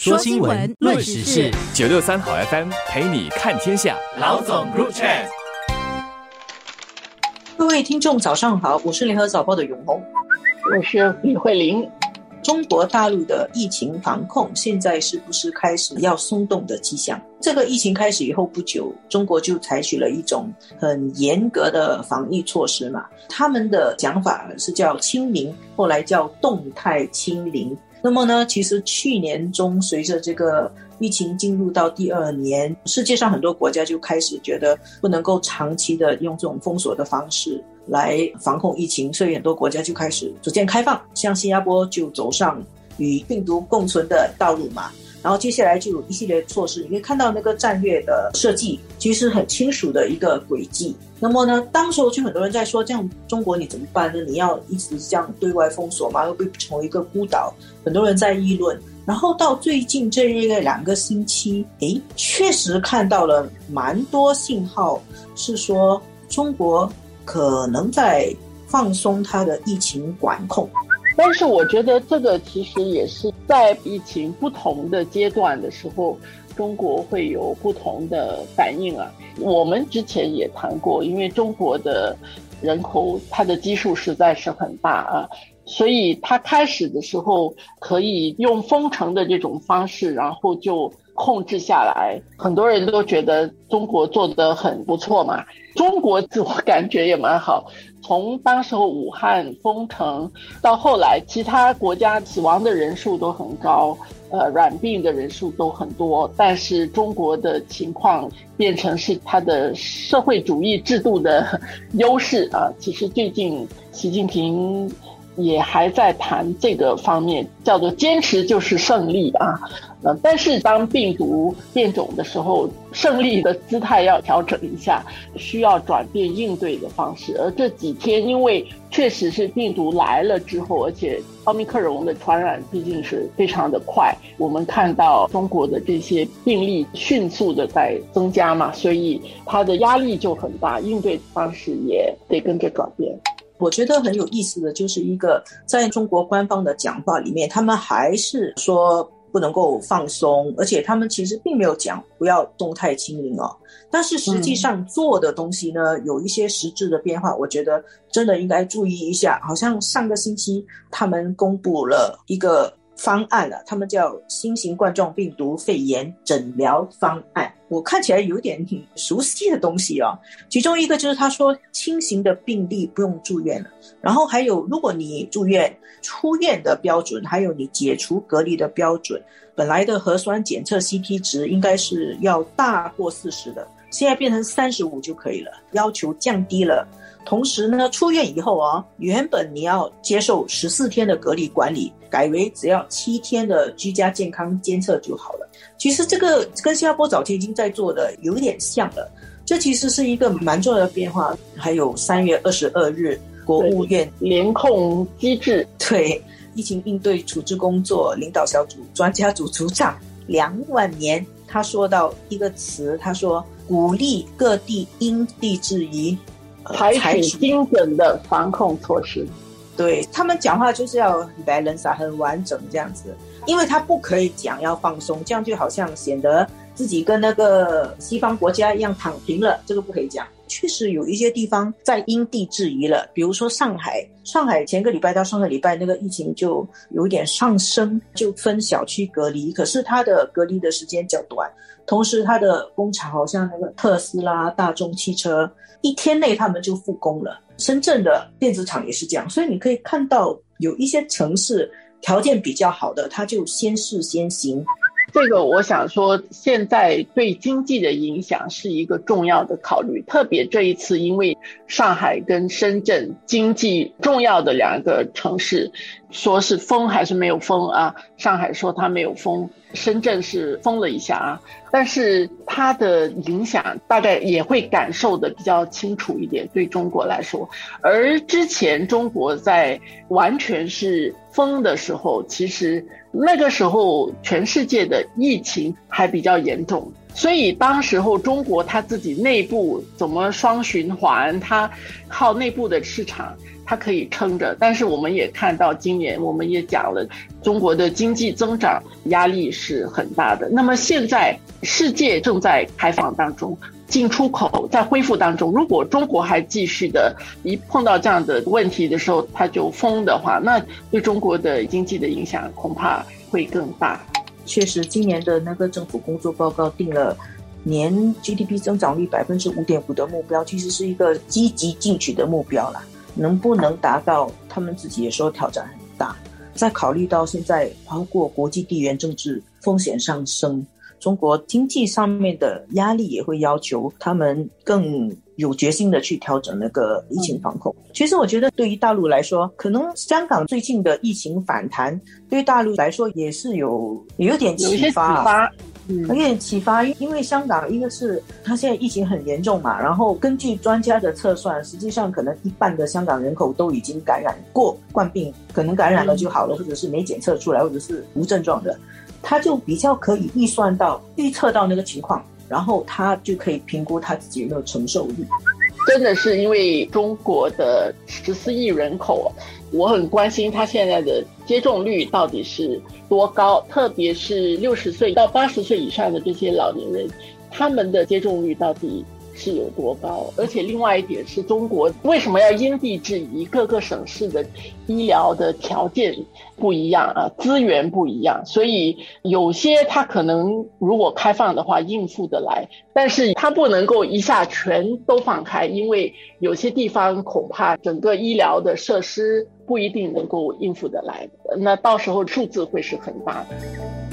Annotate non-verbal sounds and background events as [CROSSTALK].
说新闻，论时事，九六三好 FM 陪你看天下。老总入场。各位听众，早上好，我是联合早报的永红，我是李慧玲。中国大陆的疫情防控现在是不是开始要松动的迹象？这个疫情开始以后不久，中国就采取了一种很严格的防疫措施嘛。他们的讲法是叫清零，后来叫动态清零。那么呢，其实去年中，随着这个疫情进入到第二年，世界上很多国家就开始觉得不能够长期的用这种封锁的方式来防控疫情，所以很多国家就开始逐渐开放，像新加坡就走上与病毒共存的道路嘛。然后接下来就有一系列措施，你可以看到那个战略的设计，其实很清楚的一个轨迹。那么呢，当时候就很多人在说，这样中国你怎么办呢？你要一直这样对外封锁吗？会不会成为一个孤岛？很多人在议论。然后到最近这一个两个星期，诶，确实看到了蛮多信号，是说中国可能在放松它的疫情管控。但是我觉得这个其实也是在疫情不同的阶段的时候，中国会有不同的反应啊。我们之前也谈过，因为中国的人口它的基数实在是很大啊，所以它开始的时候可以用封城的这种方式，然后就。控制下来，很多人都觉得中国做的很不错嘛。中国自我感觉也蛮好。从当时候武汉封城到后来，其他国家死亡的人数都很高，呃，染病的人数都很多。但是中国的情况变成是它的社会主义制度的 [LAUGHS] 优势啊。其实最近习近平也还在谈这个方面，叫做坚持就是胜利啊。呃，但是当病毒变种的时候，胜利的姿态要调整一下，需要转变应对的方式。而这几天，因为确实是病毒来了之后，而且奥密克戎的传染毕竟是非常的快，我们看到中国的这些病例迅速的在增加嘛，所以它的压力就很大，应对方式也得跟着转变。我觉得很有意思的就是一个在中国官方的讲话里面，他们还是说。不能够放松，而且他们其实并没有讲不要动态清零哦，但是实际上做的东西呢，有一些实质的变化，我觉得真的应该注意一下。好像上个星期他们公布了一个。方案了，他们叫新型冠状病毒肺炎诊疗方案。我看起来有点熟悉的东西哦。其中一个就是他说，轻型的病例不用住院了。然后还有，如果你住院出院的标准，还有你解除隔离的标准，本来的核酸检测 CT 值应该是要大过四十的，现在变成三十五就可以了，要求降低了。同时呢，出院以后啊，原本你要接受十四天的隔离管理，改为只要七天的居家健康监测就好了。其实这个跟新加坡早期已经在做的有点像了，这其实是一个蛮重要的变化。还有三月二十二日，国务院联控机制对疫情应对处置工作领导小组专家组组长梁万年，他说到一个词，他说鼓励各地因地制宜。采取精准的防控措施，对他们讲话就是要 balance 很完整这样子，因为他不可以讲要放松，这样就好像显得自己跟那个西方国家一样躺平了，这个不可以讲。确实有一些地方在因地制宜了，比如说上海，上海前个礼拜到上个礼拜那个疫情就有一点上升，就分小区隔离，可是它的隔离的时间较短，同时它的工厂好像那个特斯拉、大众汽车，一天内他们就复工了。深圳的电子厂也是这样，所以你可以看到有一些城市条件比较好的，它就先试先行。这个我想说，现在对经济的影响是一个重要的考虑，特别这一次，因为上海跟深圳经济重要的两个城市，说是封还是没有封啊？上海说它没有封，深圳是封了一下啊，但是它的影响大概也会感受的比较清楚一点，对中国来说，而之前中国在完全是封的时候，其实。那个时候，全世界的疫情还比较严重，所以当时候中国它自己内部怎么双循环，它靠内部的市场。它可以撑着，但是我们也看到，今年我们也讲了，中国的经济增长压力是很大的。那么现在世界正在开放当中，进出口在恢复当中。如果中国还继续的，一碰到这样的问题的时候，它就封的话，那对中国的经济的影响恐怕会更大。确实，今年的那个政府工作报告定了年 GDP 增长率百分之五点五的目标，其实是一个积极进取的目标了。能不能达到？他们自己也说挑战很大。再考虑到现在，包括国际地缘政治风险上升，中国经济上面的压力也会要求他们更有决心的去调整那个疫情防控。其实我觉得，对于大陆来说，可能香港最近的疫情反弹，对于大陆来说也是有有点启发。有点启发，因为香港一个是它现在疫情很严重嘛，然后根据专家的测算，实际上可能一半的香港人口都已经感染过冠病，可能感染了就好了，或者是没检测出来，或者是无症状的，他就比较可以预算到预测到那个情况，然后他就可以评估他自己有没有承受力。真的是因为中国的十四亿人口，我很关心他现在的接种率到底是多高，特别是六十岁到八十岁以上的这些老年人，他们的接种率到底。是有多高？而且另外一点是中国为什么要因地制宜？各个省市的医疗的条件不一样啊，资源不一样，所以有些它可能如果开放的话应付得来，但是它不能够一下全都放开，因为有些地方恐怕整个医疗的设施不一定能够应付得来，那到时候数字会是很大的。